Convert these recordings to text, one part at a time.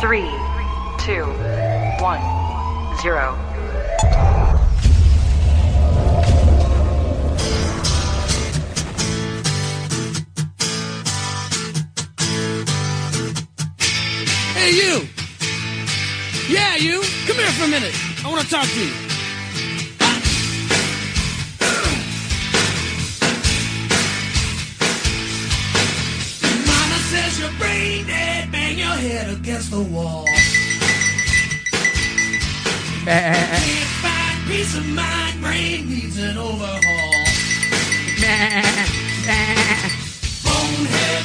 Three, two, one, zero. Hey, you! Yeah, you! Come here for a minute. I want to talk to you. Mama says you're brain dead, your head against the wall. Can't find peace of mind, brain needs an overhaul. Bonehead,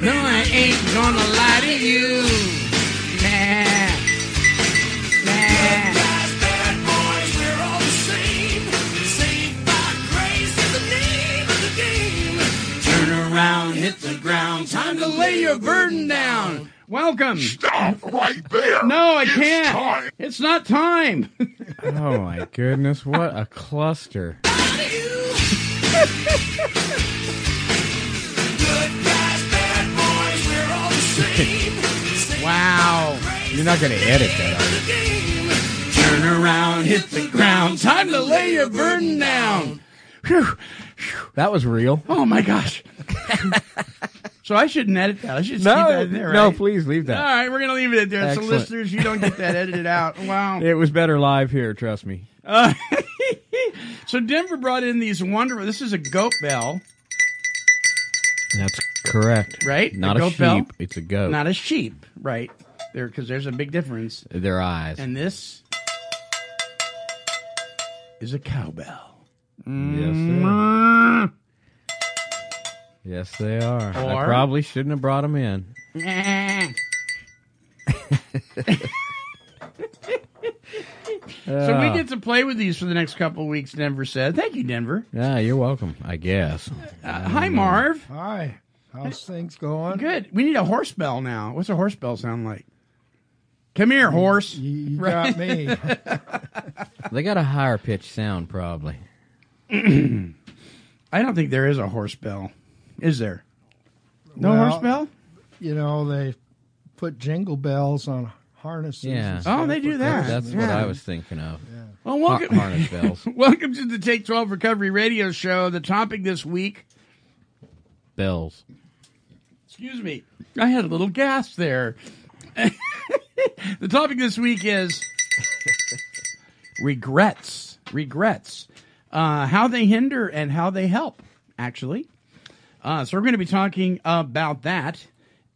No, I ain't gonna lie to you. Nah. Nah. Bad boys, we're all the same. Saved by grace is the name of the game. Turn around, hit the ground. Time to lay your burden down. Welcome. Stop right there. No, I It's can't. time. It's not time. Oh my goodness, what a cluster. wow. You're not going to edit that, are you? Turn around, hit the ground. Time to lay your burden down. Whew. That was real. Oh my gosh. so I shouldn't edit that. I should just No, keep that in there, right? no, please leave that. All right, we're gonna leave it there. Excellent. So listeners, you don't get that edited out. Wow. It was better live here, trust me. Uh, so Denver brought in these wonderful. This is a goat bell, That's correct. Right? Not A a, goat bell? sheep, it's a goat. not a sheep, right? There, because there's a big difference. Their eyes. And this is a cowbell. yes, they are. Yes, they are. I Or- probably shouldn't have brought them in. So we get to play with these for the next couple of weeks. Denver said, "Thank you, Denver." Yeah, you're welcome, I guess. Uh, hi, Marv. Hi, how's things going? Good. We need a horse bell now. What's a horse bell sound like? Come here, horse. You, you got me. They got a higher pitched sound, probably. I don't think there is a horse bell. Is there? No Well, horse bell? you know they put jingle bells on harnesses. Yeah. stuff Oh, they do with that. those. That's what Yeah. I was thinking of. Well, Har- welcome, harness bells. welcome to the Take 12 Recovery Radio Show. The topic this week, Bells. Excuse me, I had a little gasp there. the topic this week is regrets. Regrets. Uh, how they hinder and how they help, actually. Uh, so we're going to be talking about that.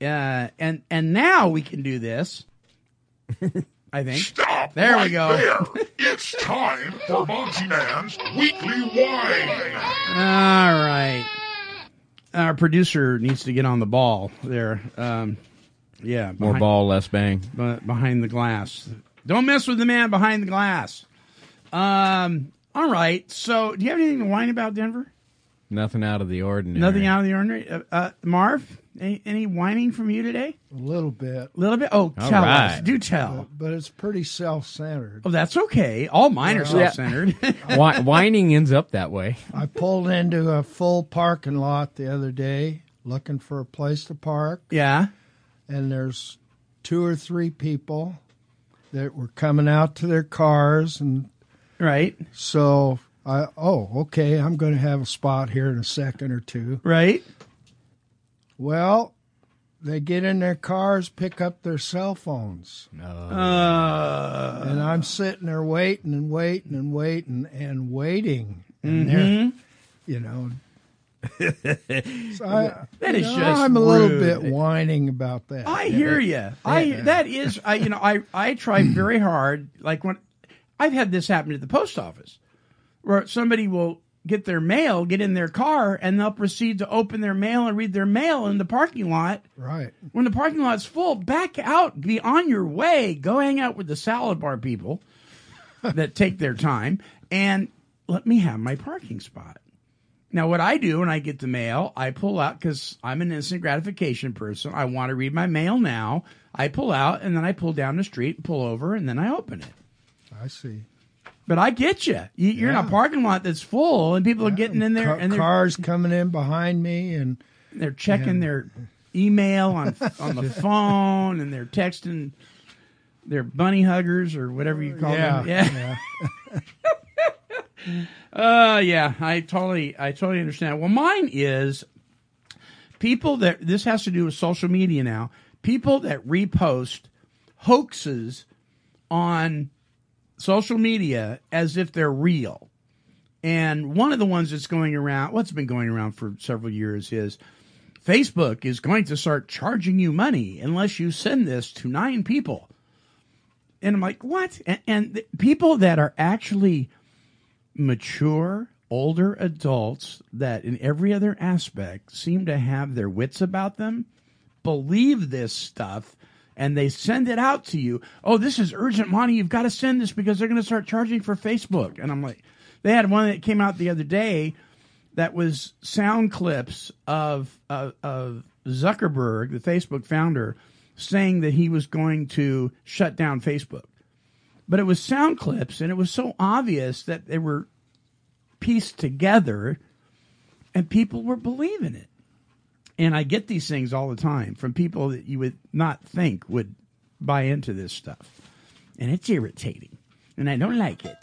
Uh, and, and now we can do this. I think. Stop There we go. there. It's time for Monty Man's Weekly Whine. All right. Our producer needs to get on the ball there. Um, yeah. More ball, less bang. But behind the glass. Don't mess with the man behind the glass. Um. All right. So, do you have anything to whine about, Denver? Nothing out of the ordinary. Nothing out of the ordinary. Uh, uh, Marv, any, any whining from you today? A little bit, A little bit. Oh, All tell right. us. Do tell. but it's pretty self-centered. Oh, that's okay. All mine are Well- self-centered. Whining ends up that way. I pulled into a full parking lot the other day looking for a place to park, yeah. and there's two or three people that were coming out to their cars, and Right. so I oh okay, I'm going to have a spot here in a second or two. Right. Well, they get in their cars, pick up their cell phones. Uh, And I'm sitting there waiting and waiting and waiting and waiting. And they're, you know, So I, That is you know, just I'm a little rude. bit whining about that. I hear you. I that is I you know I I try very hard. Like when I've had this happen at the post office, where somebody will get their mail, get in their car, and they'll proceed to open their mail and read their mail in the parking lot. right. When the parking lot's full, back out, be on your way, go hang out with the salad bar people that take their time, and let me have my parking spot. Now, what I do when I get the mail, I pull out because I'm an instant gratification person. I want to read my mail now. I pull out and then I pull down the street, and pull over, and then I open it. I see. But I get you. you you're in a Yeah. parking lot that's full, and people are getting in there Ca- and they're, cars coming in behind me, and they're checking their email on on the phone, and they're texting their bunny huggers or whatever you call yeah, them. Yeah. Uh yeah, I totally I totally understand. Well, mine is people that this has to do with social media now. People that repost hoaxes on social media as if they're real. And one of the ones that's going around, what's been going around for several years is Facebook is going to start charging you money unless you send this to nine people. And I'm like, what? And, and people that are actually mature, older adults that in every other aspect seem to have their wits about them, believe this stuff, and they send it out to you. Oh, this is urgent money. You've got to send this because they're going to start charging for Facebook. And I'm like, they had one that came out the other day that was sound clips of, of, of Zuckerberg, the Facebook founder, saying that he was going to shut down Facebook but it was sound clips and it was so obvious that they were pieced together and people were believing it and i get these things all the time from people that you would not think would buy into this stuff and it's irritating and i don't like it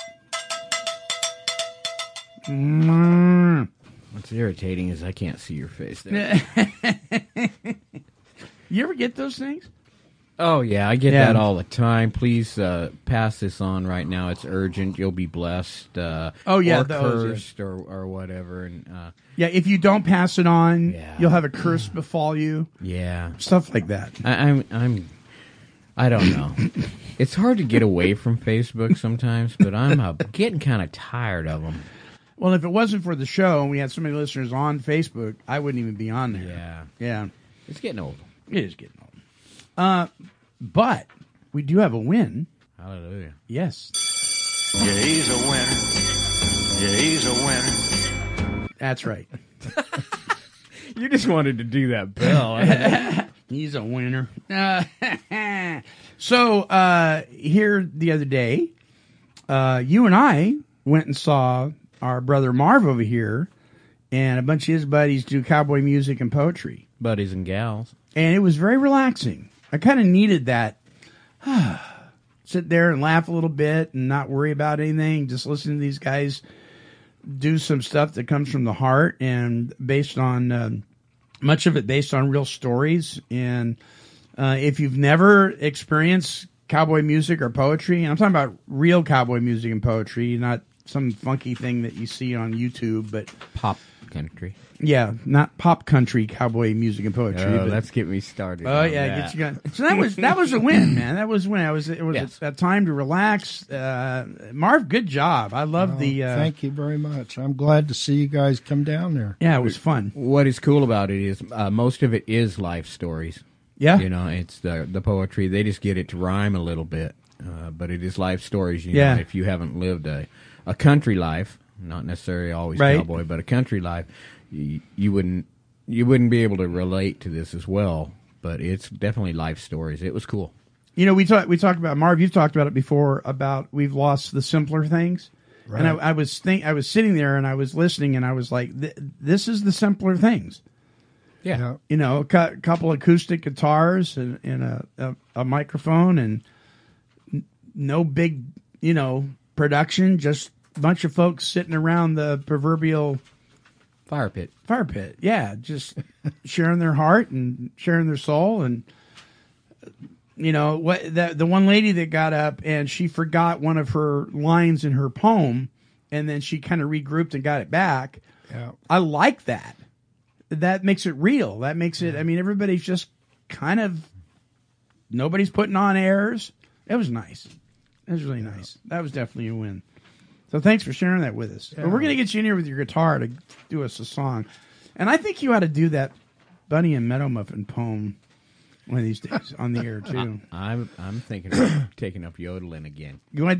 Mm. What's irritating is I can't see your face there. you ever get those things Oh yeah, I get Yeah. that all the time. Please uh, pass this on right now. It's urgent. You'll be blessed. Uh, Oh, yeah, or those, yeah. cursed or or whatever. And uh, yeah if you don't pass it on Yeah. you'll have a curse befall you yeah, stuff like that I, I'm I'm I don't know. it's hard to get away from Facebook sometimes, but I'm uh, getting kind of tired of them. well if it wasn't for the show and we had so many listeners on facebook i wouldn't even be on there Yeah, yeah it's getting old. It is getting old. Uh, but we do have a win. Hallelujah. Yes, Yeah, he's a winner. Yeah, he's a winner. that's right. You just wanted to do that bell. He's a winner. Uh, so uh, here the other day, uh, you and I went and saw our brother Marv over here, and a bunch of his buddies do cowboy music and poetry, Buddies and gals. and it was very relaxing. I kind of needed that. Sit there and laugh a little bit and not worry about anything. Just listen to these guys do some stuff that comes from the heart and based on um much of it based on real stories. And uh, if you've never experienced cowboy music or poetry, and I'm talking about real cowboy music and poetry, not some funky thing that you see on YouTube, but Pop country. Yeah, not pop country cowboy music and poetry. Oh, but- let's get me started. Oh yeah, that. get you going. So that was that was a win, man. That was when I was it was Yes. a, a time to relax. Uh, Marv, good job. I love the. Uh, thank you very much. I'm glad to see you guys come down there. yeah, it was fun. What is cool about it is uh, most of it is life stories. Yeah, You know, it's the the poetry. They just get it to rhyme a little bit, uh, but it is life stories. You Yeah. know, if you haven't lived a a country life, not necessarily always Right. cowboy, but a country life, you, you wouldn't you wouldn't be able to relate to this as well. But it's definitely life stories. It was cool. you know we talked we talked about Marv. You've talked about it before about we've lost the simpler things. And I, I was think I was sitting there and I was listening and I was like, "This is the simpler things." Yeah. You know, a cou- couple acoustic guitars and, and a, a a microphone and n- no big, you know, production. Just a bunch of folks sitting around the proverbial Fire pit. fire pit. Yeah, just sharing their heart and sharing their soul and you know what the the one lady that got up and she forgot one of her lines in her poem and then she kind of regrouped and got it back. Yeah. I like that. that makes it real. That makes it. I mean, everybody's just kind of nobody's putting on airs. It was nice. It was really nice. That was definitely a win. So thanks for sharing that with us. But we're gonna get you in here with your guitar to do us a song, and I think you ought to do that Bunny and Meadow Muffin poem one of these days on the air too. I'm I'm thinking of taking up yodeling again. You want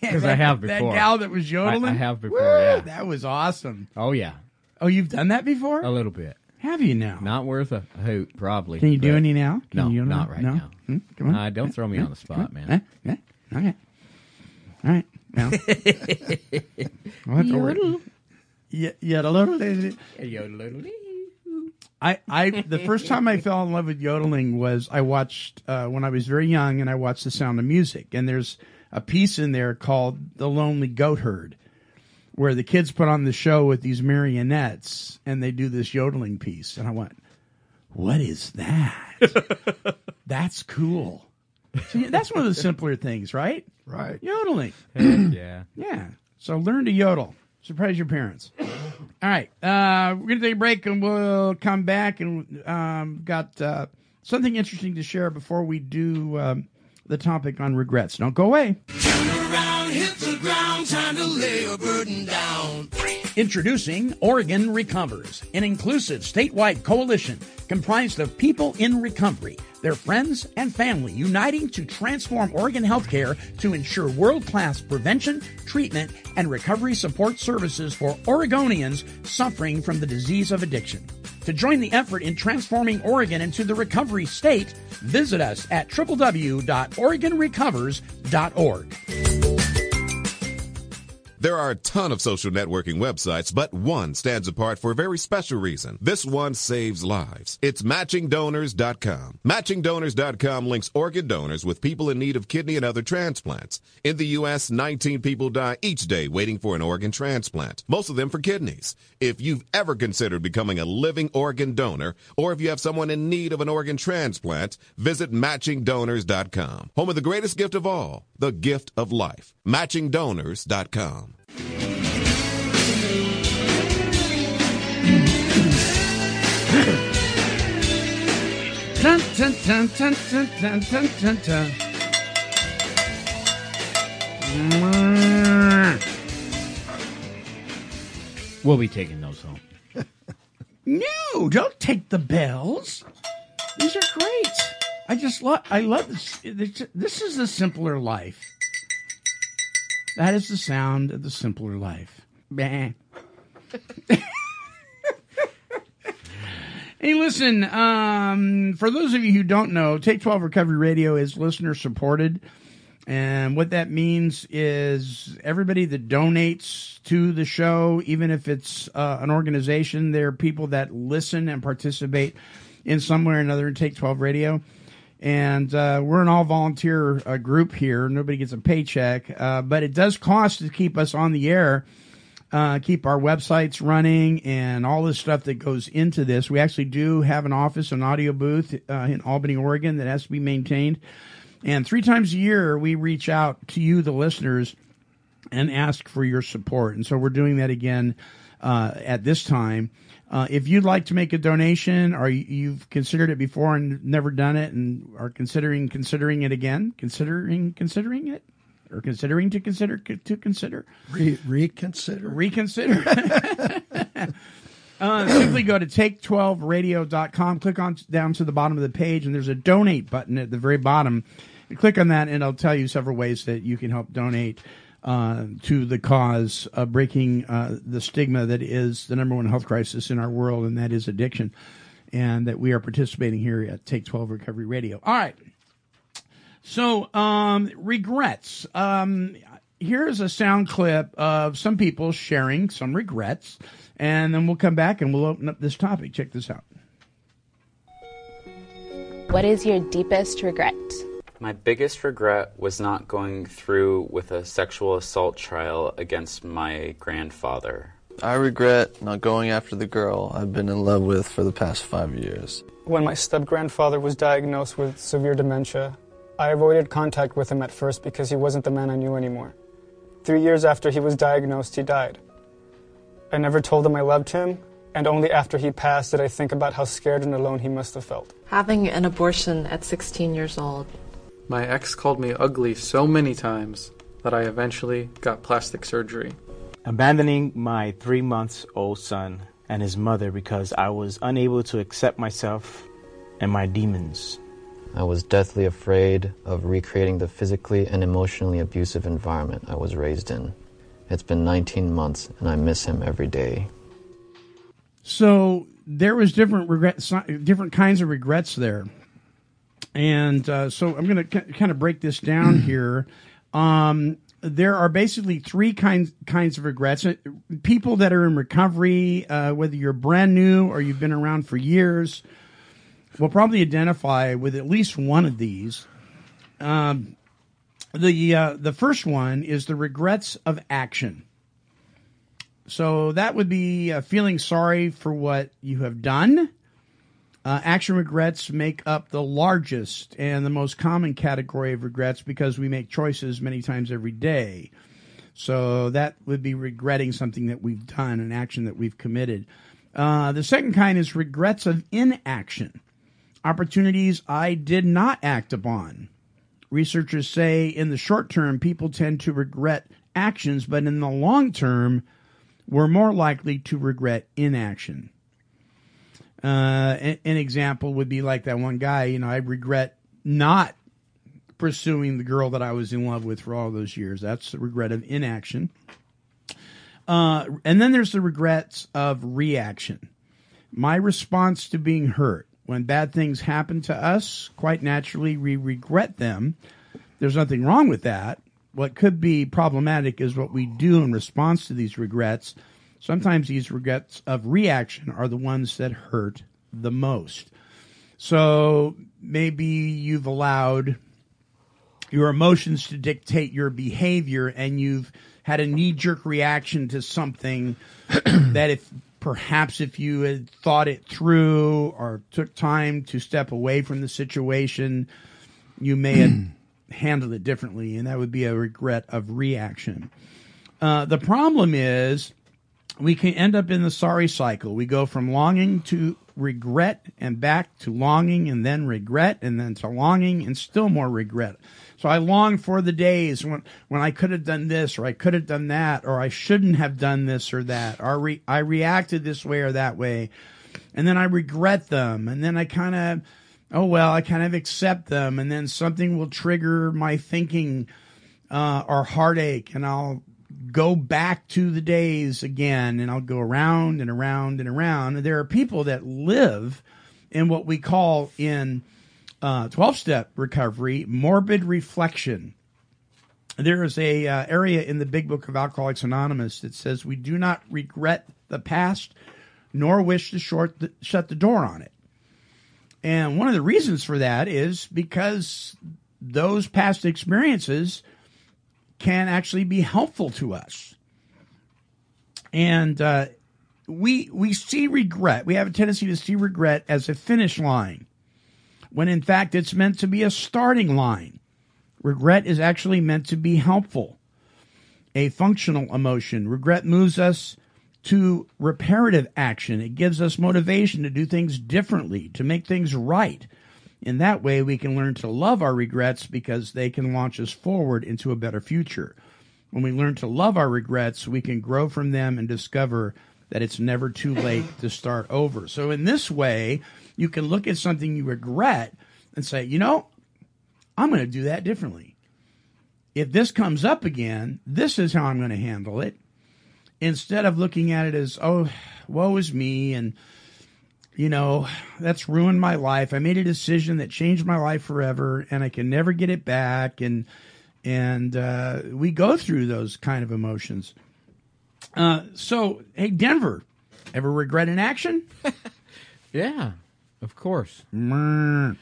because I have before that gal that was yodeling. I have before, Woo, yeah. that was awesome. Oh yeah, Oh, you've done that before? a little bit. Have you now? Not worth a hoot, probably. Can you do any now? Can No, you not right no? now. Hmm? Come on. Uh, don't throw me on the spot, man. Okay. All right. Well, we'll have to work. Yeah, yeah, a little. I, I, the first time I fell in love with yodeling was I watched uh, when I was very young, and I watched The Sound of Music, and there's a piece in there called "The Lonely Goatherd," where the kids put on the show with these marionettes, and they do this yodeling piece, and I went, "What is that? That's cool." See, that's one of the simpler things, right? Right. Yodeling. yeah. Yeah. So learn to yodel. Surprise your parents. All right. Uh, we're going to take a break and we'll come back and um, got uh, something interesting to share before we do um, the topic on regrets. Don't go away. Introducing Oregon Recovers, an inclusive statewide coalition comprised of people in recovery, their friends, and family uniting to transform Oregon healthcare to ensure world class prevention, treatment, and recovery support services for Oregonians suffering from the disease of addiction. To join the effort in transforming Oregon into the recovery state, visit us at www.oregonrecovers.org. There are a ton of social networking websites, but one stands apart for a very special reason. This one saves lives. It's matchingdonors.com. Matchingdonors.com links organ donors with people in need of kidney and other transplants. In the U.S., 19 people die each day waiting for an organ transplant, most of them for kidneys. If you've ever considered becoming a living organ donor, or if you have someone in need of an organ transplant, visit matchingdonors.com. Home of the greatest gift of all, the gift of life. Matchingdonors.com. Dun, dun, dun, dun, dun, dun, dun, dun, dun. We'll be taking those home. No, don't take the bells. These are great. I just love. I love this. This- This is the simpler life. That is the sound of the simpler life. Hey, listen, um, for those of you who don't know, Take 12 Recovery Radio is listener supported. And what that means is everybody that donates to the show, even if it's uh, an organization, there are people that listen and participate in some way or another in Take 12 Radio. And uh, we're an all volunteer uh, group here. Nobody gets a paycheck, uh, but it does cost to keep us on the air uh, keep our websites running and all the stuff that goes into this. We actually do have an office, an audio booth uh, in Albany, Oregon that has to be maintained. And three times a year, we reach out to you, the listeners, and ask for your support. And so we're doing that again uh, at this time. Uh, if you'd like to make a donation or you- you've considered it before and never done it and are considering considering it again, considering considering it, or considering to consider to consider, Re- reconsider. reconsider. uh, simply go to take12radio.com, click on down to the bottom of the page, and there's a donate button at the very bottom. You click on that, and it'll tell you several ways that you can help donate uh, to the cause of breaking uh, the stigma that is the number one health crisis in our world, and that is addiction. And that we are participating here at Take 12 Recovery Radio. All right. So, um, regrets. Um, here's a sound clip of some people sharing some regrets, and then we'll come back and we'll open up this topic. Check this out. What is your deepest regret? My biggest regret was not going through with a sexual assault trial against my grandfather. I regret not going after the girl I've been in love with for the past five years. When my step grandfather was diagnosed with severe dementia, I avoided contact with him at first because he wasn't the man I knew anymore. Three years after he was diagnosed, he died. I never told him I loved him, and only after he passed did I think about how scared and alone he must have felt. Having an abortion at 16 years old. My ex called me ugly so many times that I eventually got plastic surgery. Abandoning my three months old son and his mother because I was unable to accept myself and my demons. I was deathly afraid of recreating the physically and emotionally abusive environment I was raised in. It's been 19 months and I miss him every day. So there was different regrets, different kinds of regrets there, and uh, so I'm going to kind of break this down here. Um, there are basically three kinds kinds of regrets. Uh, People that are in recovery, uh, whether you're brand new or you've been around for years, will probably identify with at least one of these. Um, the uh, the first one is the regrets of action. So that would be uh, feeling sorry for what you have done. Uh, action regrets make up the largest and the most common category of regrets because we make choices many times every day. So that would be regretting something that we've done, an action that we've committed. Uh, the second kind is regrets of inaction, opportunities I did not act upon. Researchers say in the short term, people tend to regret actions, but in the long term, we're more likely to regret inaction. Uh, an, an example would be like that one guy, you know, I regret not pursuing the girl that I was in love with for all those years. That's the regret of inaction. Uh, and then there's the regrets of reaction. My response to being hurt. When bad things happen to us, quite naturally, we regret them. There's nothing wrong with that. What could be problematic is what we do in response to these regrets. Sometimes these regrets of reaction are the ones that hurt the most. So maybe you've allowed your emotions to dictate your behavior and you've had a knee jerk reaction to something that if perhaps if you had thought it through or took time to step away from the situation, you may have handled it differently, and that would be a regret of reaction. Uh, the problem is we can end up in the sorry cycle. We go from longing to regret and back to longing and then regret and then to longing and still more regret. So I long for the days when, when I could have done this or I could have done that or I shouldn't have done this or that or re- I reacted this way or that way. And then I regret them. And then I kind of, oh well, I kind of accept them. And then something will trigger my thinking uh, or heartache and I'll go back to the days again and I'll go around and around and around. There are people that live in what we call in 12 uh, step recovery morbid reflection. There is a uh, area in the big book of Alcoholics Anonymous that says we do not regret the past nor wish to short the, shut the door on it. And one of the reasons for that is because those past experiences can actually be helpful to us. And uh, we we see regret. We have a tendency to see regret as a finish line, when in fact it's meant to be a starting line. Regret is actually meant to be helpful, a functional emotion. Regret moves us to reparative action. It gives us motivation to do things differently, to make things right. In that way, we can learn to love our regrets because they can launch us forward into a better future. When we learn to love our regrets, we can grow from them and discover that it's never too late to start over. So, in this way, you can look at something you regret and say, you know, I'm going to do that differently. If this comes up again, this is how I'm going to handle it. Instead of looking at it as, oh, woe is me, and you know, that's ruined my life. I made a decision that changed my life forever and I can never get it back. And, and, uh, we go through those kind of emotions. Uh, so, hey, Denver, ever regret an action? yeah, of course. Uh,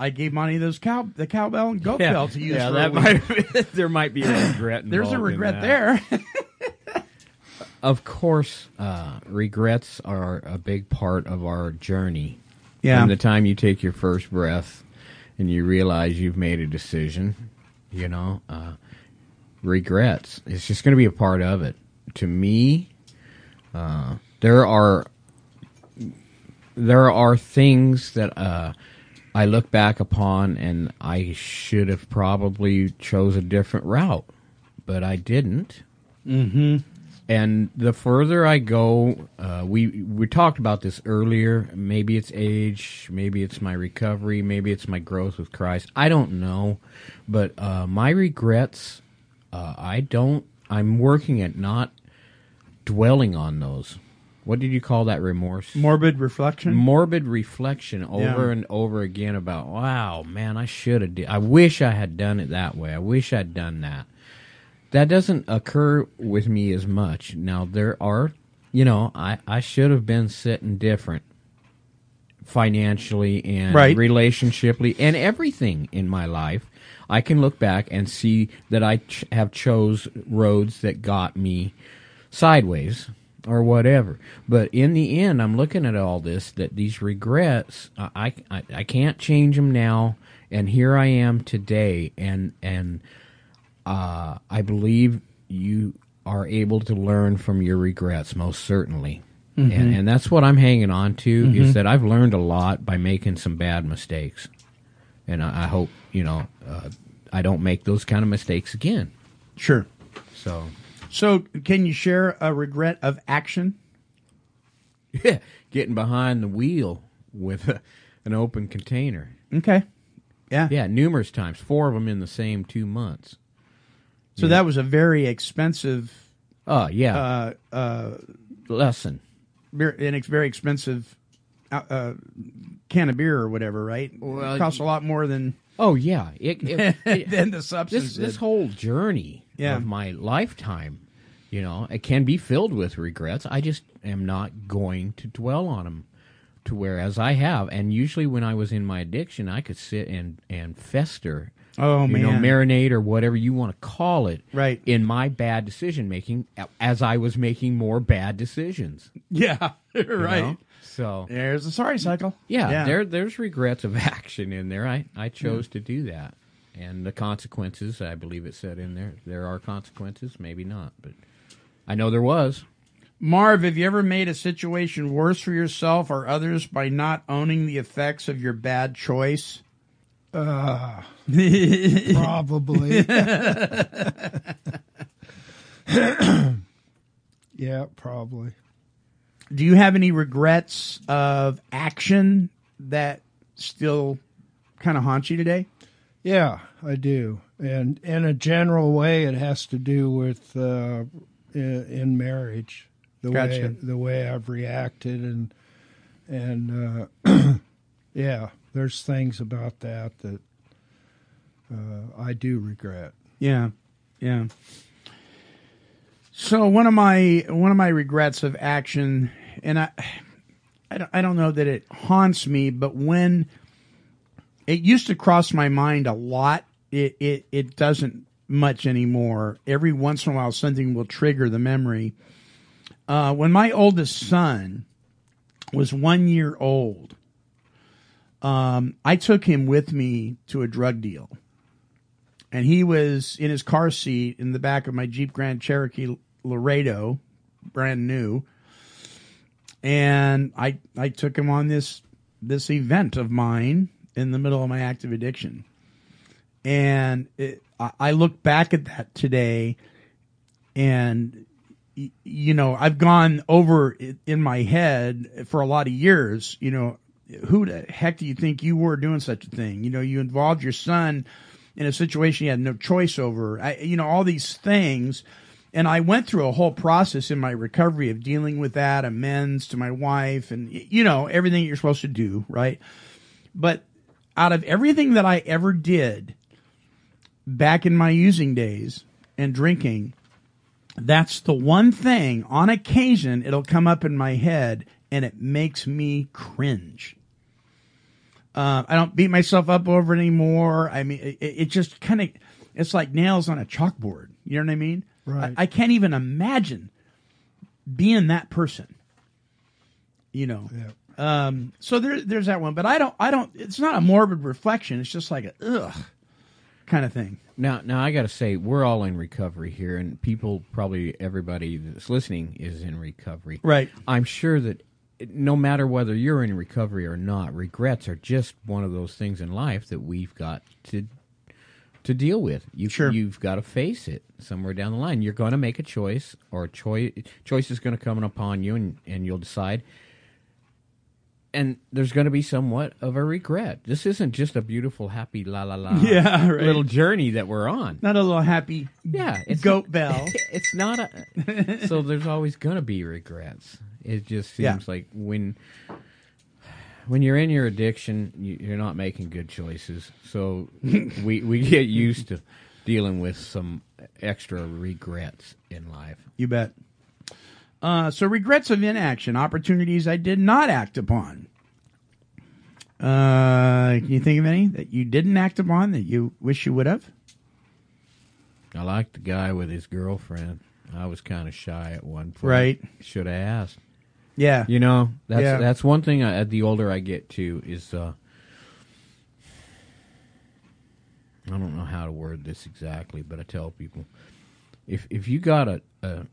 I gave Monty those cow, the cowbell and goat Yeah, bell to use. yeah, for that might- there might be a regret There's a regret there. Of course, uh, regrets are a big part of our journey. Yeah. From the time you take your first breath and you realize you've made a decision, you know, uh, regrets. It's just going to be a part of it. To me, uh, there are there are things that uh, I look back upon and I should have probably chose a different route, but I didn't. Mm-hmm. And the further I go, uh, we we talked about this earlier. Maybe it's age, maybe it's my recovery, maybe it's my growth with Christ. I don't know, but uh, my regrets, uh, I don't. I'm working at not dwelling on those. What did you call that remorse? Morbid reflection. Morbid reflection over Yeah. and over again about, wow, man, I should have. Did, I wish I had done it that way. I wish I'd done that. That doesn't occur with me as much. Now there are, you know, I I should have been sitting different financially and Right. relationshiply and everything in my life. I can look back and see that I ch- have chose roads that got me sideways or whatever. But in the end, I'm looking at all this that these regrets, I, I, I can't change them now. And here I am today. And, and, uh, I believe you are able to learn from your regrets, most certainly. Mhm. And, and that's what I'm hanging on to Mhm. is that I've learned a lot by making some bad mistakes. And I, I hope, you know, uh, I don't make those kind of mistakes again. Sure. So, So, can you share a regret of action? yeah, getting behind the wheel with a, an open container. Okay. Yeah. Yeah, numerous times. Four of them in the same two months. So that was a very expensive. Oh yeah. Uh, uh, Lesson. Beer, an ex- very expensive uh, uh, can of beer or whatever, right? Well, it costs a lot more than. Oh yeah, it, it, it- than the substance. This, this whole journey Yeah. of my lifetime, you know, it can be filled with regrets. I just am not going to dwell on them. To whereas I have, and usually when I was in my addiction, I could sit and and fester. Oh, you know, man. marinate or whatever you want to call it, Right. In my bad decision making, as I was making more bad decisions. Yeah, right. know? So there's a sorry cycle. yeah, Yeah. there there's regrets of action in there. I I chose to do that, and the consequences. I believe it said in there there are consequences. Maybe not, but I know there was. Marv, have you ever made a situation worse for yourself or others by not owning the effects of your bad choice? Uh, probably. yeah, probably. Do you have any regrets of action that still kind of haunts you today? Yeah, I do. And in a general way, it has to do with uh, in, marriage, the way the way I've reacted, and and uh, yeah, there's things about that that uh, I do regret. Yeah, yeah. So one of my one of my regrets of action, and I, I don't, I don't know that it haunts me, but when it used to cross my mind a lot, it it it doesn't much anymore. Every once in a while, something will trigger the memory. Uh, when my oldest son was one year old, um, I took him with me to a drug deal and he was in his car seat in the back of my Jeep Grand Cherokee Laredo, brand new. And I I took him on this this event of mine in the middle of my active addiction. And it, I, I look back at that today, and you know I've gone over it in my head for a lot of years. You know, who the heck do you think you were doing such a thing? You know, you involved your son in a situation you had no choice over. I, you know, all these things. And I went through a whole process in my recovery of dealing with that, amends to my wife, and you know everything you're supposed to do, right? But out of everything that I ever did back in my using days and drinking, that's the one thing on occasion it'll come up in my head and it makes me cringe. Uh, I don't beat myself up over it anymore. I mean, it, it just kind of, it's like nails on a chalkboard. You know what I mean? Right. I, I can't even imagine being that person. You know. Yeah. Um, so there, there's that one, but I don't, I don't. It's not a morbid reflection. It's just like a ugh. kind of thing. Now, now I got to say, we're all in recovery here, and people, probably everybody that's listening, is in recovery. Right. I'm sure that no matter whether you're in recovery or not, regrets are just one of those things in life that we've got to to deal with. You, Sure. You've got to face it somewhere down the line. You're going to make a choice, or a choice choice is going to come upon you, and, and you'll decide. And there's going to be somewhat of a regret. This isn't just a beautiful, happy, la la la, Yeah, right. little journey that we're on. Not a little happy Yeah, it's goat bell. it's not a. so there's always going to be regrets. It just seems Yeah. like when when you're in your addiction, you, you're not making good choices. So we we get used to dealing with some extra regrets in life. You bet. Uh, so regrets of inaction, opportunities I did not act upon. Uh, can you think of any that you didn't act upon that you wish you would have? I liked the guy with his girlfriend. I was kind of shy at one point. Right. Should have asked. Yeah. You know, that's Yeah. that's one thing. I, the older I get too, is uh, I don't know how to word this exactly, but I tell people if if you got a, a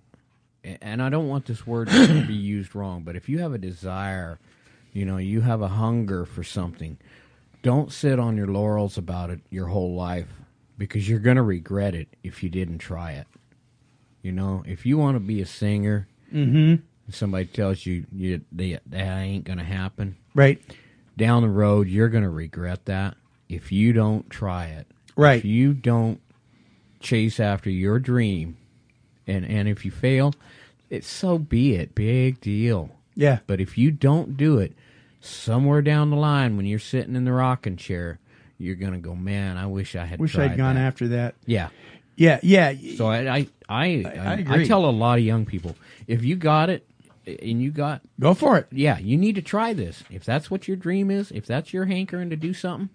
and I don't want this word to be used wrong, but if you have a desire, you know, you have a hunger for something, don't sit on your laurels about it your whole life because you're going to regret it if you didn't try it. You know, if you want to be a singer, Mhm. Somebody tells you, you they, that ain't going to happen, Right. down the road, you're going to regret that if you don't try it. Right. If you don't chase after your dream, and and if you fail, it's so be it. Big deal. Yeah. But if you don't do it, somewhere down the line, when you're sitting in the rocking chair, you're gonna go, man. I wish I had. Wish I'd gone that." after that. Yeah. Yeah, yeah. So I I I, I I, tell a lot of young people if you got it and you got go for it. Yeah, you need to try this. If that's what your dream is, if that's your hankering to do something,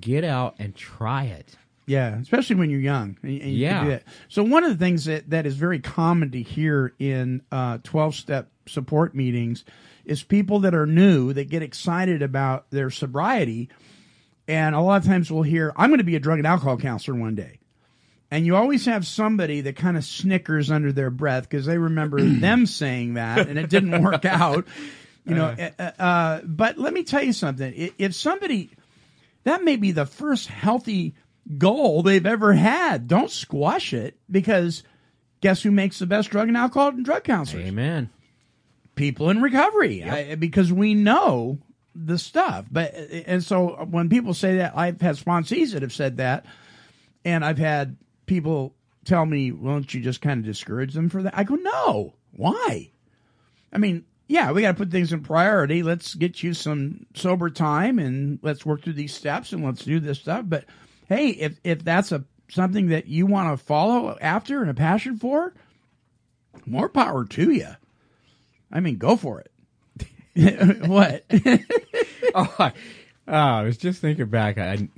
get out and try it. Yeah, especially when you're young. and- and you can Yeah. So one of the things that, that is very common to hear in uh, twelve step support meetings is people that are new that get excited about their sobriety, and a lot of times we'll hear, "I'm going to be a drug and alcohol counselor one day." And you always have somebody that kind of snickers under their breath because they remember them saying that and it didn't work out. You know, uh, uh, but let me tell you something. If somebody, that may be the first healthy goal they've ever had. Don't squash it because guess who makes the best drug and alcohol and drug counselors? Amen. People in recovery I, because we know the stuff. But and so when people say that, I've had sponsees that have said that, and I've had people tell me, "Well, don't you just kind of discourage them for that?" I go, "No, why?" I mean, yeah, we got to put things in priority. Let's get you some sober time and let's work through these steps and let's do this stuff. But hey, if if that's a something that you want to follow after and a passion for, more power to you. I mean, go for it. what? oh, I, oh, I was just thinking back. I,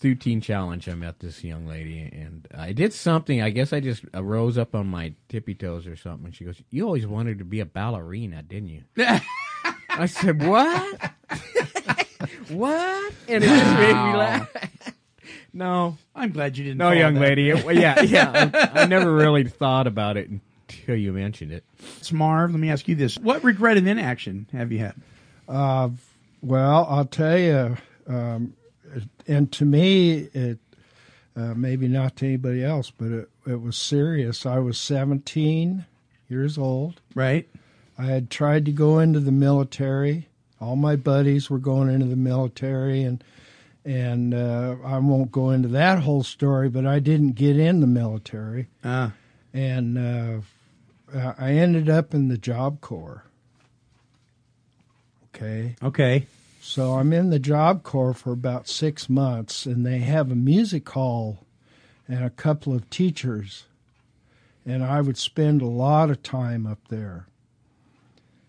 through Teen Challenge, I met this young lady, and I did something. I guess I just rose up on my tippy toes or something. And she goes, "You always wanted to be a ballerina, didn't you?" I said, "What? what?" And it just made me laugh. no, I'm glad you didn't. no, young that. lady. It- yeah, yeah. I, I never really thought about it until you mentioned it. It's Marv. Let me ask you this: What regret of inaction have you had? Uh, well, I'll tell you, um, and to me, it uh, maybe not to anybody else, but it, it was serious. I was 17 years old. Right. I had tried to go into the military. All my buddies were going into the military, and and uh, I won't go into that whole story, but I didn't get in the military. Ah. And uh, I ended up in the Job Corps. Okay. Okay. So I'm in the Job Corps for about six months, and they have a music hall and a couple of teachers. And I would spend a lot of time up there.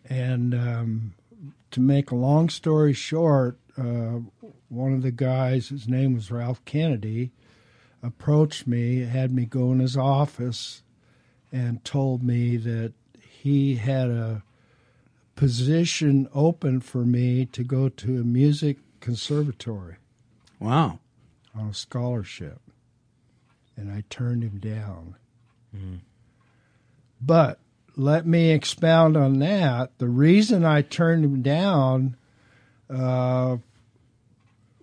And um, to make a long story short, uh, one of the guys, his name was Ralph Kennedy, approached me, had me go in his office, and told me that he had a position open for me to go to a music conservatory. Wow. on a scholarship, and I turned him down. But let me expound on that. The reason I turned him down uh,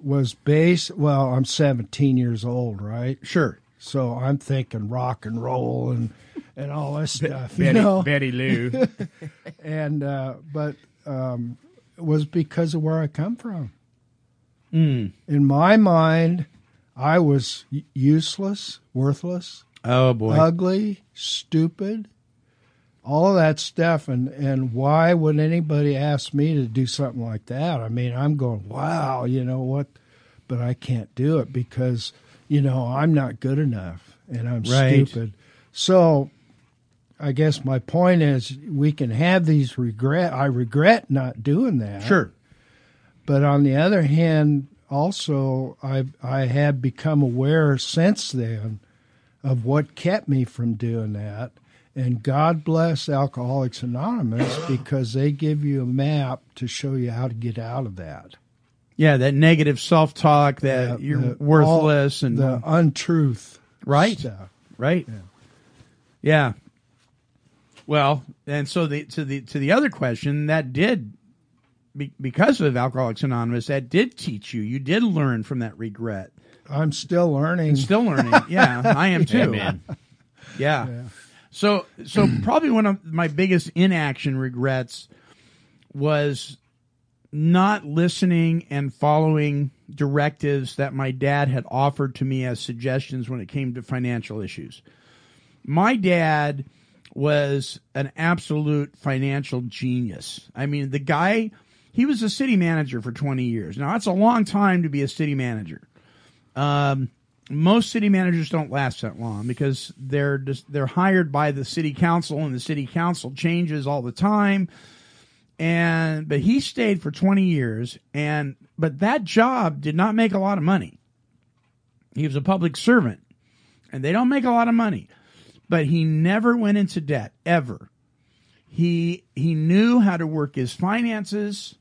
was based. Well, I'm 17 years old, right? Sure. So I'm thinking rock and roll and and all this stuff. you Betty- know? Betty Lou. and uh, but um, it was because of where I come from. Mm. In my mind, I was useless, worthless, Oh boy. ugly, stupid, all of that stuff. And, and why would anybody ask me to do something like that? I mean, I'm going, wow, you know what? But I can't do it because, you know, I'm not good enough and I'm Right. stupid. So I guess my point is we can have these regret. I regret not doing that. Sure. But on the other hand, also I I have become aware since then of what kept me from doing that. And God bless Alcoholics Anonymous because they give you a map to show you how to get out of that. Yeah, that negative self talk that Yeah, you're the- worthless all and the untruth. right, stuff. right, yeah. Well, and so the to the to the other question that did be, because of Alcoholics Anonymous that did teach you. You did learn from that regret. I'm still learning. Still learning. Yeah, I am too. Amen. Yeah. Yeah. So so probably one of my biggest inaction regrets was not listening and following directives that my dad had offered to me as suggestions when it came to financial issues. My dad was an absolute financial genius. I mean, the guy, he was a city manager for 20 years. Now, that's a long time to be a city manager. Um, most city managers don't last that long because they're just they're hired by the city council and the city council changes all the time and but he stayed for 20 years and but that job did not make a lot of money he was a public servant and they don't make a lot of money but he never went into debt ever. He he knew how to work his finances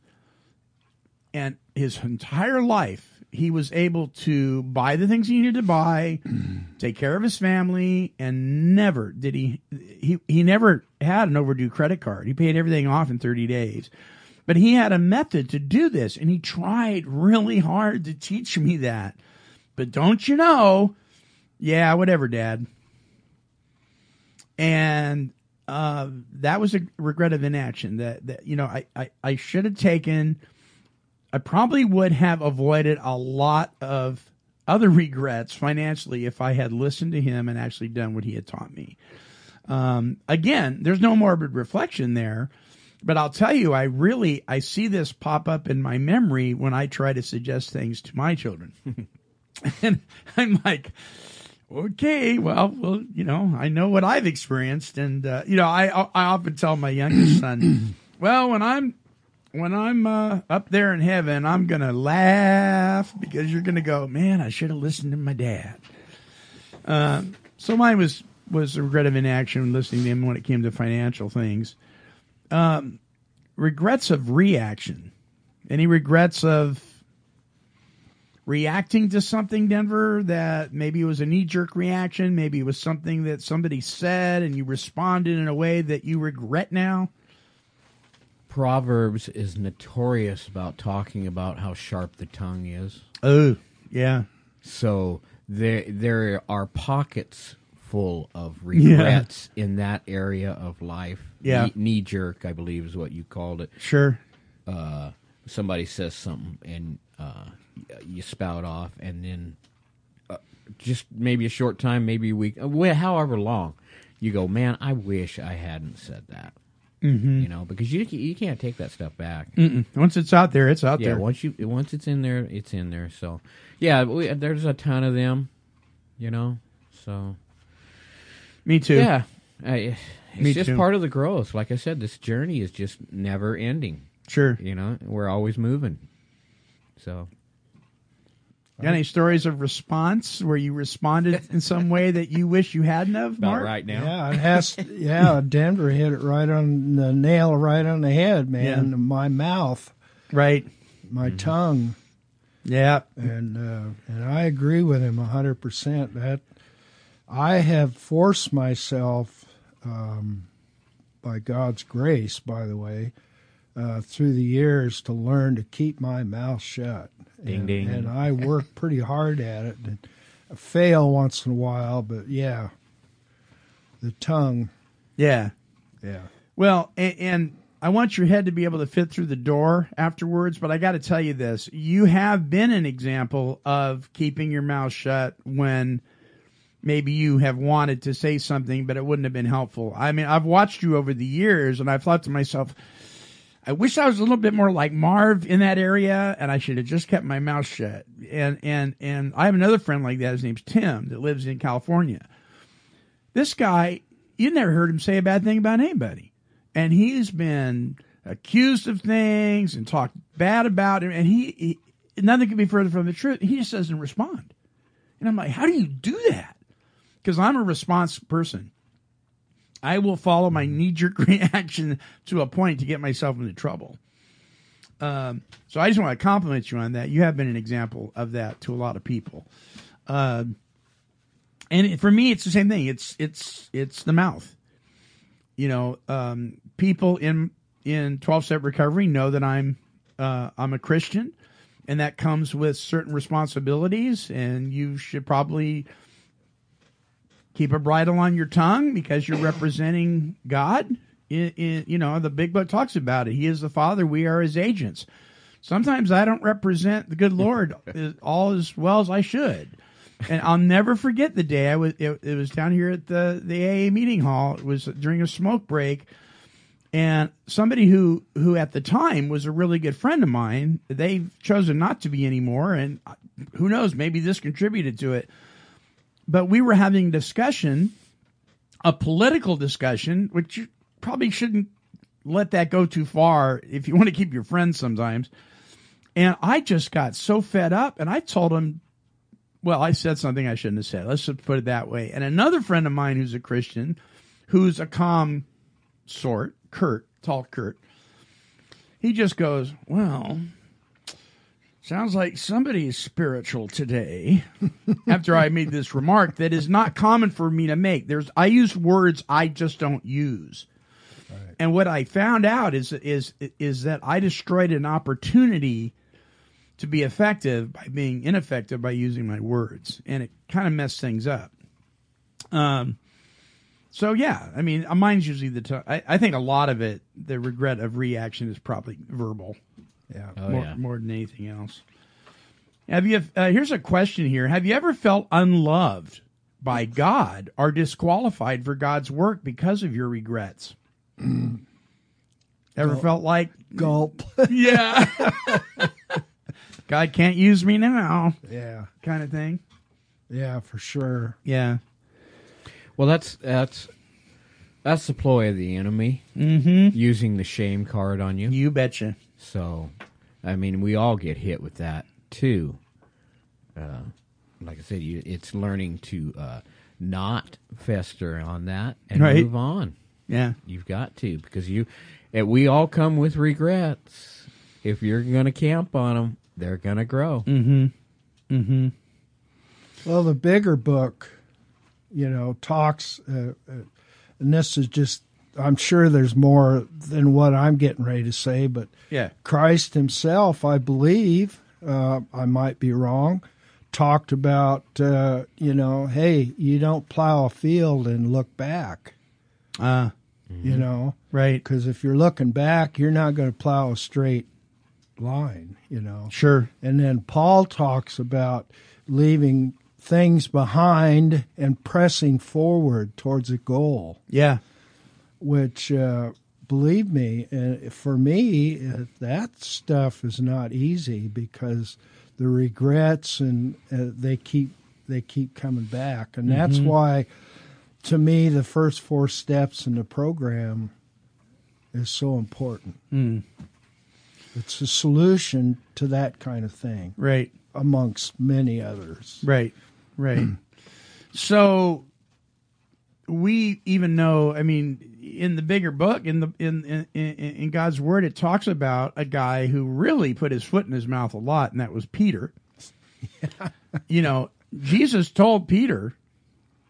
and his entire life he was able to buy the things he needed to buy take care of his family and never did he he he never had an overdue credit card. He paid everything off in 30 days. But he had a method to do this and he tried really hard to teach me that. But don't you know? Yeah whatever dad and uh, that was a regret of inaction that, that you know I, I, I should have taken I probably would have avoided a lot of other regrets financially if I had listened to him and actually done what he had taught me. Um, again, there's no morbid reflection there, but I'll tell you, I really I see this pop up in my memory when I try to suggest things to my children, and I'm like, okay, well, well, you know, I know what I've experienced, and uh, you know, I I often tell my youngest son, well, when I'm when I'm uh, up there in heaven, I'm gonna laugh because you're gonna go, man, I should have listened to my dad. Uh, so mine was was a regret of inaction listening to him when it came to financial things. Um, regrets of reaction. Any regrets of reacting to something, Denver, that maybe it was a knee jerk reaction, maybe it was something that somebody said and you responded in a way that you regret now? Proverbs is notorious about talking about how sharp the tongue is. Oh, yeah. So there there are pockets full of regrets in that area of life. Yeah. knee jerk, I believe, is what you called it. Sure. Uh, somebody says something and uh, you spout off, and then uh, just maybe a short time, maybe a week, uh, however long, you go, man, I wish I hadn't said that. Mhm. You know, because you you can't take that stuff back. Mm-mm. Once it's out there, it's out yeah, there. once you once it's in there, it's in there. So, yeah, we, there's a ton of them. You know, so Me too. yeah, I, it's Me just too. part of the growth. Like I said, this journey is just never ending. Sure. You know, we're always moving. So Got any stories of response where you responded in some way that you wish you hadn't have, about Marv? right now. Yeah, it has. yeah, Denver hit it right on the nail, right on the head, man. Yeah. My mouth, Right. my tongue. Yeah. And uh, and I agree with him hundred percent. That I have forced myself um, by God's grace, by the way, uh, through the years to learn to keep my mouth shut. Ding, and, ding. And I work pretty hard at it. And I fail once in a while, but yeah, the tongue. Yeah. Yeah. Well, and, and I want your head to be able to fit through the door afterwards, but I got to tell you this. You have been an example of keeping your mouth shut when maybe you have wanted to say something, but it wouldn't have been helpful. I mean, I've watched you over the years and I've thought to myself, I wish I was a little bit more like Marv in that area, and I should have just kept my mouth shut. And and and I have another friend like that. His name's Tim that lives in California. This guy, you never heard him say a bad thing about anybody, and he's been accused of things and talked bad about him, and he, he nothing could be further from the truth. He just doesn't respond, and I'm like, how do you do that? Because I'm a response person. I will follow my knee jerk reaction to a point to get myself into trouble. Um, so I just want to compliment you on that. You have been an example of that to a lot of people. Um, and for me, it's the same thing. It's it's it's the mouth. You know, um, people in in twelve step recovery know that I'm uh, I'm a Christian, and that comes with certain responsibilities. And you should probably keep a bridle on your tongue because you're representing God. You know, the big book talks about it. He is the Father. We are His agents. Sometimes I don't represent the good Lord all as well as I should. And I'll never forget the day I was. It, it was down here at the the AA meeting hall. It was during a smoke break, and somebody who who at the time was a really good friend of mine. They've chosen not to be anymore, and uh, who knows? Maybe this contributed to it but we were having discussion, a political discussion, which you probably shouldn't let that go too far if you want to keep your friends sometimes. And I just got so fed up and I told him, well, I said something I shouldn't have said. Let's just put it that way. And another friend of mine who's a Christian, who's a calm sort, Kurt, tall Kurt, he just goes, well, Sounds like somebody is spiritual today. After I made this remark that is not common for me to make. There's I use words I just don't use. And what I found out is is is that I destroyed an opportunity to be effective by being ineffective by using my words, and it kind of messed things up. Um, so yeah, I mean, mine's usually the. T- I, I think a lot of it, the regret of reaction is probably verbal. Yeah, Oh, more, yeah. more than anything else. Have you? Uh, here's a question here. Have you ever felt unloved by God or disqualified for God's work because of your regrets? Ever Gulp. felt like Gulp. yeah, God can't use me now, yeah, kind of thing. yeah, for sure. Yeah. Well, that's that's that's the ploy of the enemy, Mm-hmm. using the shame card on you. You betcha. So, I mean, we all get hit with that too. Uh, like I said, you, it's learning to uh, not fester on that and Right. move on. Yeah. You've got to because you, and we all come with regrets. If you're going to camp on them, they're going to grow. Mm-hmm. Mm-hmm. Well, the bigger book, you know, talks, uh, uh, and this is just, I'm sure there's more than what I'm getting ready to say, but Yeah. Christ himself, I believe, uh, I might be wrong, talked about, uh, you know, hey, you don't plow a field and look back, Uh, you know, right. because if you're looking back, you're not going to plow a straight line, you know. Sure. And then Paul talks about leaving things behind and pressing forward towards a goal, Yeah. Which, uh, believe me, for me, that stuff is not easy because the regrets and uh, they keep they keep coming back, and that's Mhm. why, to me, the first four steps in the program is so important. Mm. It's a solution to that kind of thing, Right. amongst many others. Right. Right. so we even know. I mean, in the bigger book, in the in, in in God's word, it talks about a guy who really put his foot in his mouth a lot, and that was Peter. you know, Jesus told Peter,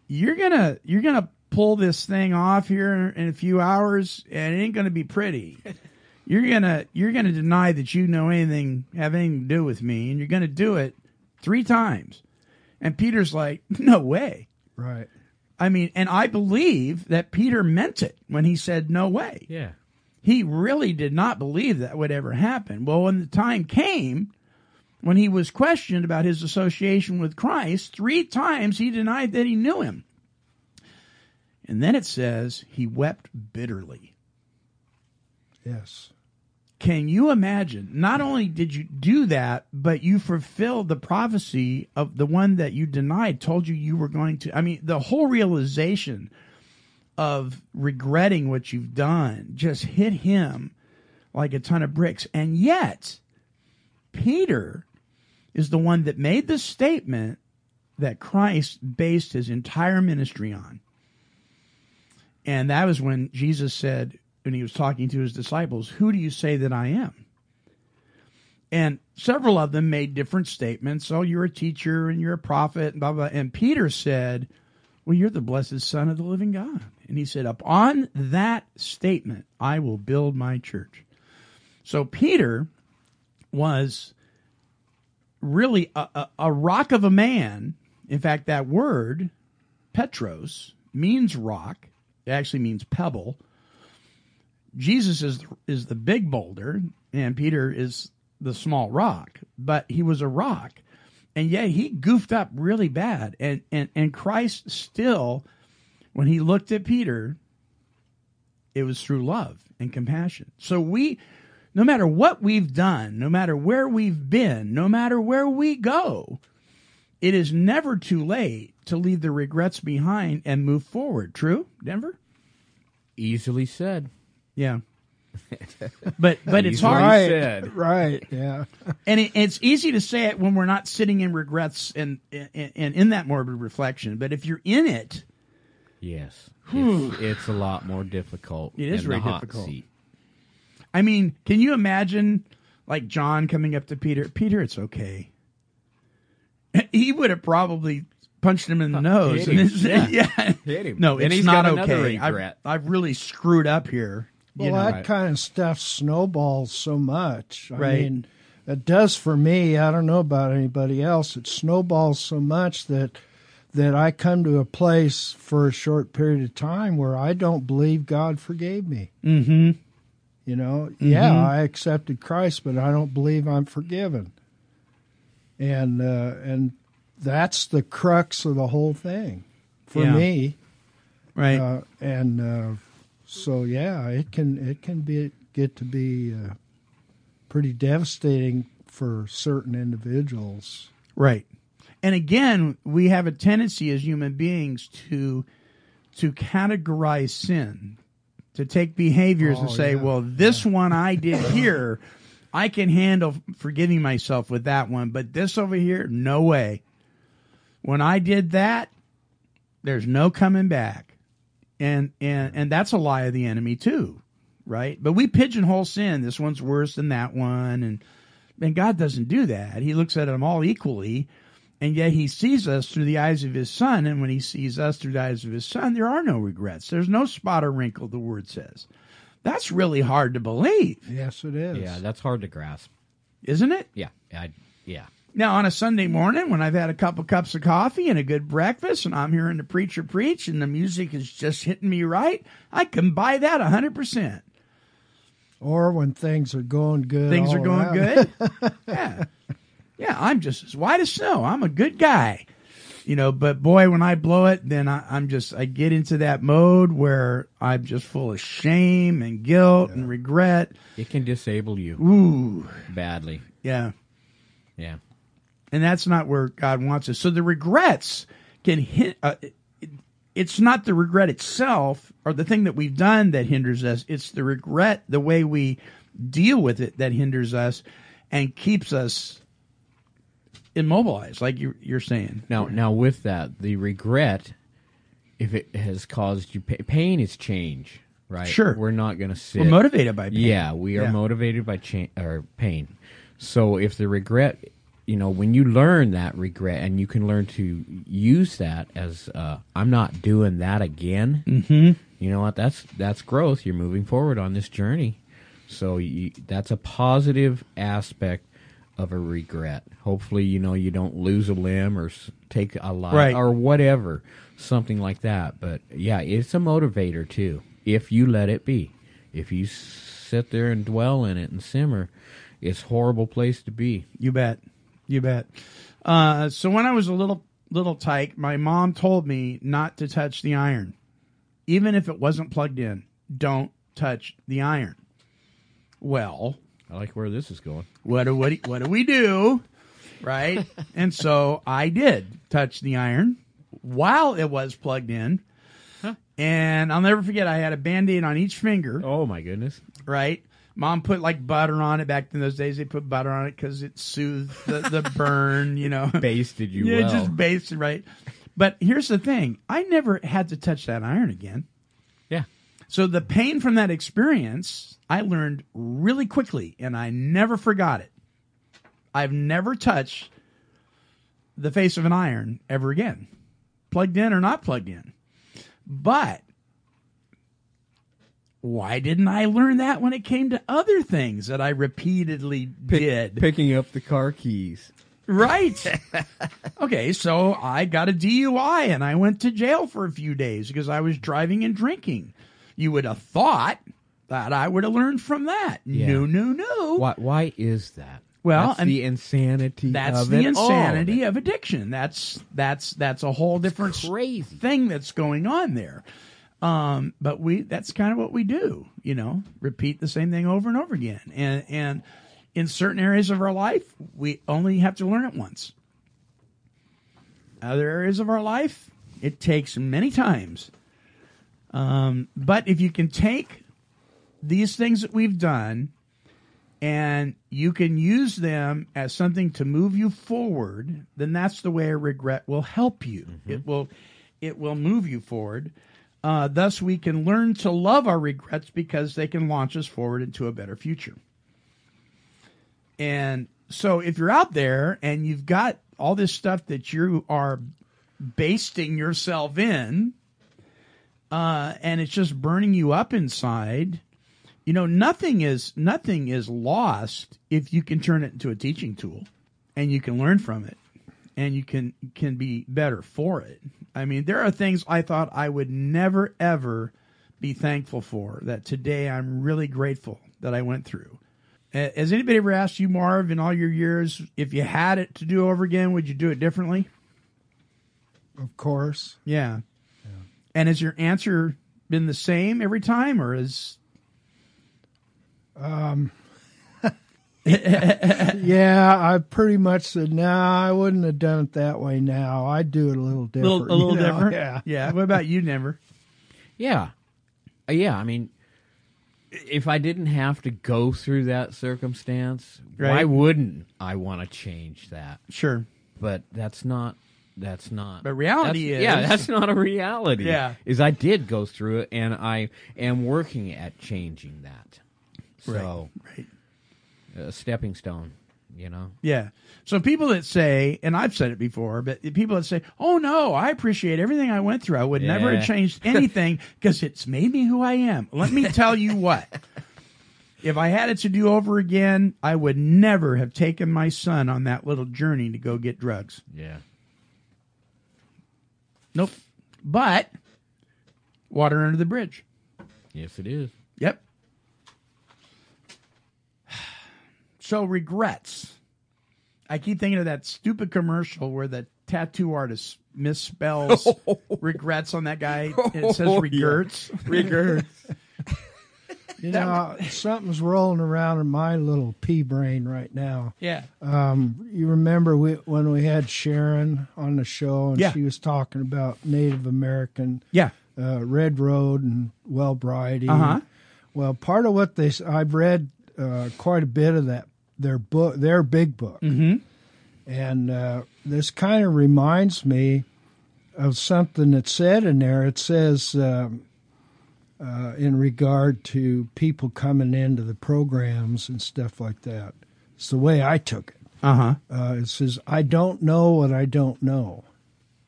"You're gonna you're gonna pull this thing off here in a few hours, and it ain't gonna be pretty." You're gonna you're gonna deny that you know anything have anything to do with me, and you're gonna do it three times. And Peter's like, "No way." Right. I mean, and I believe that Peter meant it when he said, no way. Yeah. He really did not believe that would ever happen. Well, when the time came, when he was questioned about his association with Christ, three times he denied that he knew him. And then it says he wept bitterly. Yes. Can you imagine? Not only did you do that, but you fulfilled the prophecy of the one that you denied, told you you were going to. I mean, the whole realization of regretting what you've done just hit him like a ton of bricks. And yet, Peter is the one that made the statement that Christ based his entire ministry on. And that was when Jesus said, when he was talking to his disciples, Who do you say that I am? And several of them made different statements. Oh, you're a teacher and you're a prophet, and blah, blah. And Peter said, Well, you're the blessed Son of the living God. And he said, Upon that statement, I will build my church. So Peter was really a, a, a rock of a man. In fact, that word, Petros, means rock. It actually means pebble. Jesus is is the big boulder, and Peter is the small rock. But he was a rock, and yet he goofed up really bad. And and and Christ still, when he looked at Peter, it was through love and compassion. So we, no matter what we've done, no matter where we've been, no matter where we go, it is never too late to leave the regrets behind and move forward. True, Denver? Easily said. Yeah. But but it's hard. Right. said. Right. Yeah. and it, it's easy to say it when we're not sitting in regrets and, and and in that morbid reflection. But if you're in it, Yes. It's, it's a lot more difficult. It is in very difficult. seat. I mean, can you imagine like John coming up to Peter? Peter, it's okay. He would have probably punched him in the nose. and Yeah. yeah. Hit him. No, And it's he's not got okay. I've. I've really screwed up here. Well, know. that kind of stuff snowballs so much. I Right. mean, it does for me. I don't know about anybody else. It snowballs so much that that I come to a place for a short period of time where I don't believe God forgave me. Mm-hmm. You know, yeah, Mhm. I accepted Christ, but I don't believe I'm forgiven. And uh, and that's the crux of the whole thing for Yeah. me. Right. Uh, and uh, so yeah, it can it can be get to be uh, pretty devastating for certain individuals. Right. And again, we have a tendency as human beings to to categorize sin, to take behaviors and Oh, say, yeah. "Well, this one I did here, I can handle forgiving myself with that one, but this over here, no way. When I did that, there's no coming back." And and and that's a lie of the enemy too, right? But we pigeonhole sin. This one's worse than that one, and and God doesn't do that. He looks at them all equally, and yet He sees us through the eyes of His Son. And when He sees us through the eyes of His Son, there are no regrets. There's no spot or wrinkle. The Word says. That's really hard to believe, Yes, it is. Yeah, that's hard to grasp. isn't it? Yeah, I, yeah. Now, on a Sunday morning, when I've had a couple cups of coffee and a good breakfast, and I'm hearing the preacher preach, and the music is just hitting me right, I can buy that hundred percent. Or when things are going good, Things all are going around. good. yeah, yeah. I'm just as white as snow. I'm a good guy, you know. But boy, when I blow it, then I, I'm just I get into that mode where I'm just full of shame and guilt and regret. It can disable you Ooh, badly. yeah. Yeah. And that's not where God wants us. So the regrets can hit. Uh, it's not the regret itself or the thing that we've done that hinders us. It's the regret, the way we deal with it, that hinders us and keeps us immobilized, like you, you're saying. Now, now with that, the regret if it has caused you pain, pain is change, right? Sure. We're not going to sit. We're motivated by pain. Yeah, we are Yeah. motivated by cha- or pain. So if the regret, you know, when you learn that regret and you can learn to use that as uh, I'm not doing that again. Mhm. You know what? That's that's growth. You're moving forward on this journey. So you, that's a positive aspect of a regret. Hopefully, you know you don't lose a limb or s- take a life Right. or whatever, something like that. But yeah, it's a motivator too. If you let it be, if you sit there and dwell in it and simmer, it's horrible place to be. You bet. You bet. Uh, so when I was a little little tyke, my mom told me not to touch the iron, even if it wasn't plugged in. Don't touch the iron. Well, I like where this is going. What do what, do- what do we do? Right? and so I did touch the iron while it was plugged in. And I'll never forget I had a band-aid on each finger. Oh my goodness. Right? Mom put like butter on it back in those days. They put butter on it because it soothed the, the burn, you know. Basted you yeah, well. just basted, right? But here's the thing I never had to touch that iron again. Yeah. So the pain from that experience, I learned really quickly and I never forgot it. I've never touched the face of an iron ever again, plugged in or not plugged in. But why didn't I learn that when it came to other things that I repeatedly did? Picking up the car keys. Right. okay, so I got a DUI and I went to jail for a few days because I was driving and drinking. You would have thought that I would have learned from that. Yeah. No, no, no. Why? Why is that? Well, That's and the insanity. That's of the it all. insanity of addiction. That's that's that's a whole different crazy thing that's going on there. Um, but we that's kind of what we do, you know, repeat the same thing over and over again. And and in certain areas of our life, we only have to learn it once. Other areas of our life, it takes many times. Um, but if you can take these things that we've done and you can use them as something to move you forward, then that's the way a regret will help you. It will it will move you forward. Uh, thus, we can learn to love our regrets because they can launch us forward into a better future. And so, if you're out there and you've got all this stuff that you are basting yourself in, uh, and it's just burning you up inside, you know nothing is nothing is lost if you can turn it into a teaching tool, and you can learn from it, and you can can be better for it. I mean, there are things I thought I would never ever be thankful for that today I'm really grateful that I went through. Has anybody ever asked you, Marv, in all your years, if you had it to do over again, would you do it differently? Of course. Yeah. Yeah. And has your answer been the same every time, or is Um, yeah, I pretty much said, no, I wouldn't have done it that way now. I'd do it a little different. little, a little know? different? Yeah. Yeah. What about you, Denver? Yeah. Uh, yeah, I mean, if I didn't have to go through that circumstance, why wouldn't I want to change that? Sure. But that's not. That's not. But reality is yeah, that's not a reality. Yeah. is I did go through it, and I am working at changing that. So, right, a stepping stone. You know. Yeah. So people that say, and I've said it before, but people that say, "Oh no, I appreciate everything I went through. I would never have changed anything because it's made me who I am." Let me tell you what. If I had it to do over again, I would never have taken my son on that little journey to go get drugs. Yeah. Nope. But water under the bridge. Yes, it is. Yep. So regrets. I keep thinking of that stupid commercial where the tattoo artist misspells regrets on that guy. And it says Oh, yeah. regrets. Regrets. You know, something's rolling around in my little pea brain right now. Yeah. Um, you remember we, when we had Sharon on the show and Yeah. she was talking about Native American, Yeah. uh, Red Road and Wellbriety. Uh-huh. Well, part of what they s- I've read uh, quite a bit of that their book, their big book, Mm-hmm. and uh, this kind of reminds me of something that's said in there. It says um, uh, in regard to people coming into the programs and stuff like that. It's the way I took it. Uh-huh. Uh, it says, "I don't know what I don't know,"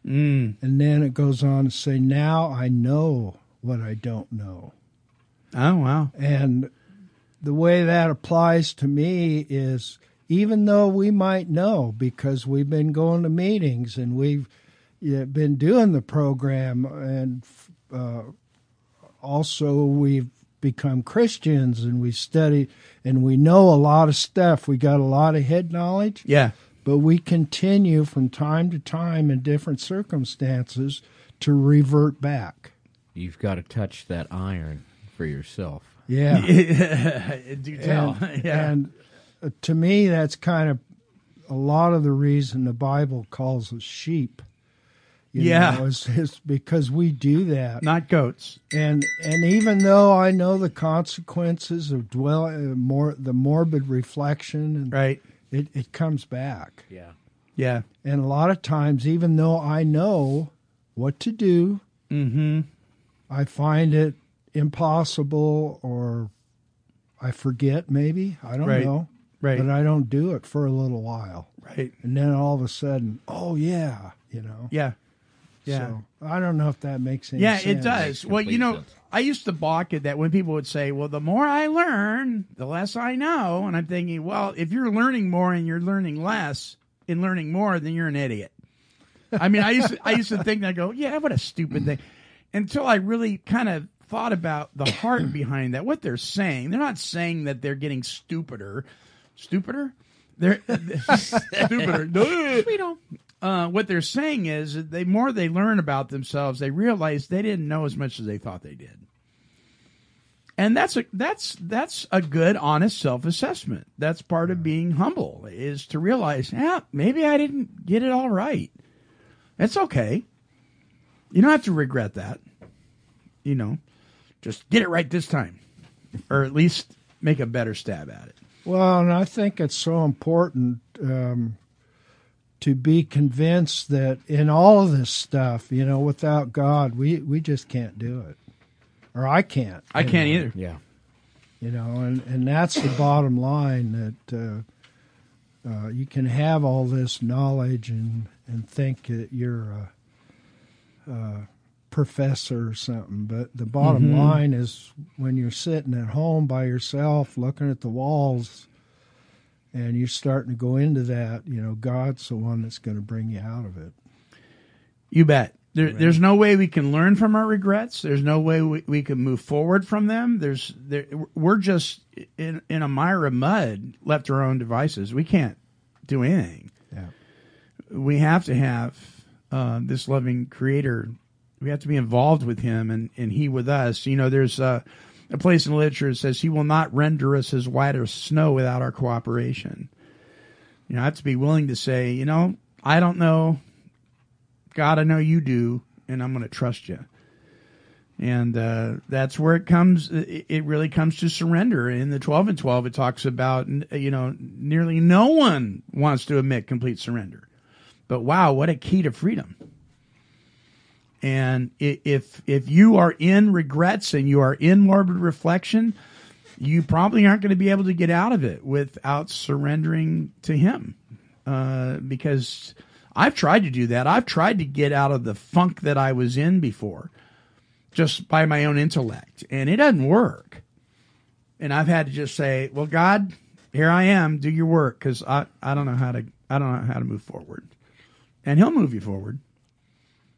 Mm. and then it goes on to say, "Now I know what I don't know." Oh wow. And the way that applies to me is even though we might know because we've been going to meetings and we've yeah, been doing the program and uh, also we've become Christians and we study and we know a lot of stuff. We got a lot of head knowledge. Yeah. But we continue from time to time in different circumstances to revert back. You've got to touch that iron for yourself. Yeah. Do tell. And, yeah. and uh, to me, that's kind of a lot of the reason the Bible calls us sheep. you Yeah. know, is, is because we do that. Not goats. And and even though I know the consequences of dwell uh, more the morbid reflection, and right, it it comes back. Yeah. Yeah. And a lot of times, even though I know what to do, mm-hmm. I find it impossible or I forget maybe. I don't Right. know. Right. But I don't do it for a little while. Right. And then all of a sudden, oh yeah, you know. Yeah. Yeah. So I don't know if that makes any yeah, sense. it does. Well, you know, I used to balk at that when people would say, "Well, the more I learn, the less I know," and I'm thinking, well, if you're learning more and you're learning less in learning more, then you're an idiot. I mean, I used to, I used to think that I go, yeah, what a stupid thing, until I really kind of thought about the heart behind that. What they're saying, they're not saying that they're getting stupider, stupider. They're stupider. No. Uh, what they're saying is, the more they learn about themselves, they realize they didn't know as much as they thought they did. And that's a that's that's a good, honest self assessment. That's part of being humble is to realize, yeah, maybe I didn't get it all right. It's okay. You don't have to regret that. You know, just get it right this time, or at least make a better stab at it. Well, and I think it's so important um, to be convinced that in all of this stuff, you know, without God, we, we just can't do it. Or I can't. I can't anyway. either. Yeah. You know, and, and that's the bottom line that uh, uh, you can have all this knowledge and, and think that you're a, a professor or something. But the bottom Mhm. line is when you're sitting at home by yourself looking at the walls and you're starting to go into that, you know, God's the one that's going to bring you out of it. You bet. There, There's no way we can learn from our regrets. There's no way we, we can move forward from them. There's there, we're just in in a mire of mud, left to our own devices. We can't do anything. Yeah. We have to have uh, this loving Creator. We have to be involved with Him and and He with us. You know, there's uh, a place in literature that says He will not render us as white as snow without our cooperation. You know, I have to be willing to say, you know, I don't know. God, I know you do, and I'm going to trust you. And uh, that's where it comes. It really comes to surrender. In the 12 and 12, it talks about, you know, nearly no one wants to admit complete surrender. But wow, what a key to freedom. And if if you are in regrets and you are in morbid reflection, you probably aren't going to be able to get out of it without surrendering to Him, uh, because I've tried to do that. I've tried to get out of the funk that I was in before, just by my own intellect, and it doesn't work. And I've had to just say, "Well, God, here I am. Do your work, because I I don't know how to I don't know how to move forward." And He'll move you forward.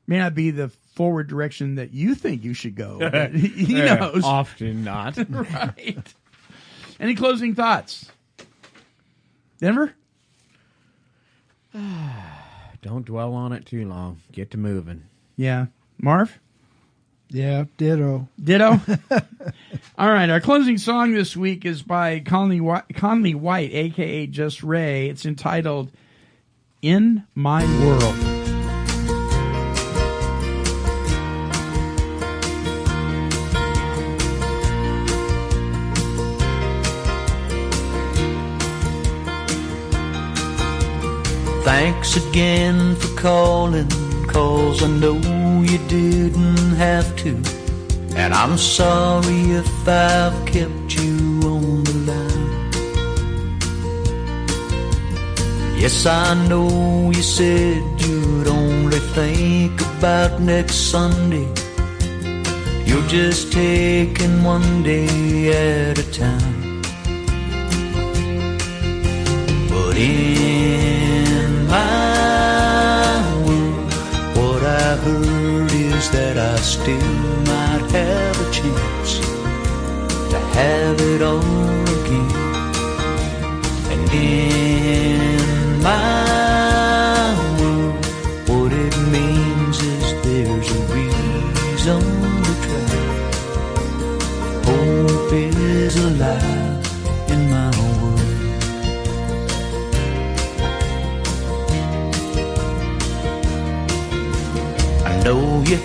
May not be the forward direction that you think you should go. but he Yeah, knows. often not. right. Any closing thoughts? Denver? Don't dwell on it too long. Get to moving. Yeah. Marv? Yeah, ditto. Ditto. All right. Our closing song this week is by Conley White, Conley White, aka Just Ray. It's entitled "In My World." Thanks again for calling, cause I know you didn't have to. And I'm sorry if I've kept you on the line. Yes, I know you said you'd only think about next Sunday. You're just taking one day at a time. But in still might have a chance to have it all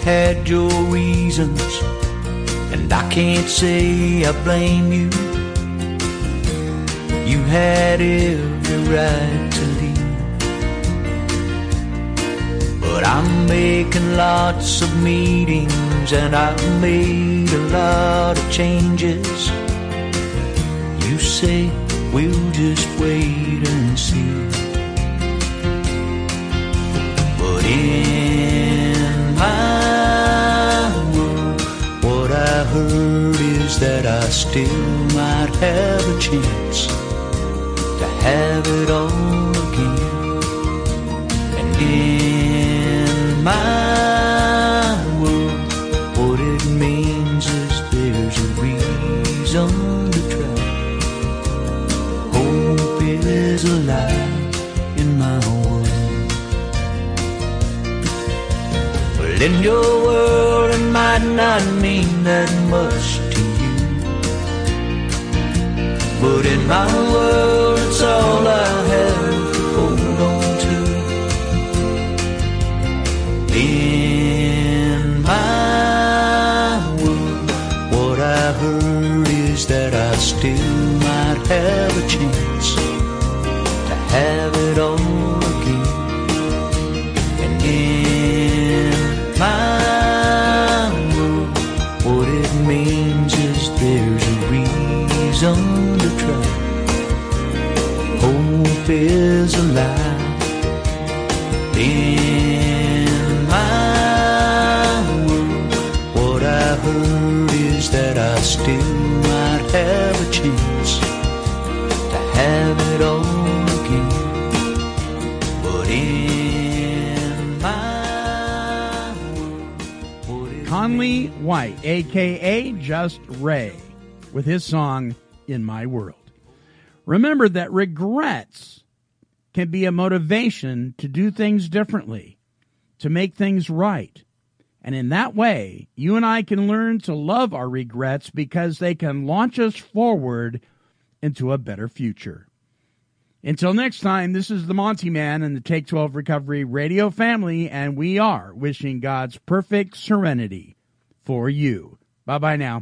had your reasons, and I can't say I blame you. You had every right to leave. But I'm making lots of meetings, and I've made a lot of changes. You say we'll just wait and see. But in heard is that I still might have a chance to have it all again. And in my world, what it means is there's a reason to try. Hope is alive in my world. Well, in your world, it might not that much to you. But in my world, Hope is alive in my world. What I heard is that I still might have a chance to have it all again. But in my Conley White, aka Just Ray, with his song In My World. Remember that regrets can be a motivation to do things differently, to make things right. And in that way, you and I can learn to love our regrets because they can launch us forward into a better future. Until next time, this is the Monty Man and the Take 12 Recovery Radio family, and we are wishing God's perfect serenity for you. Bye bye now.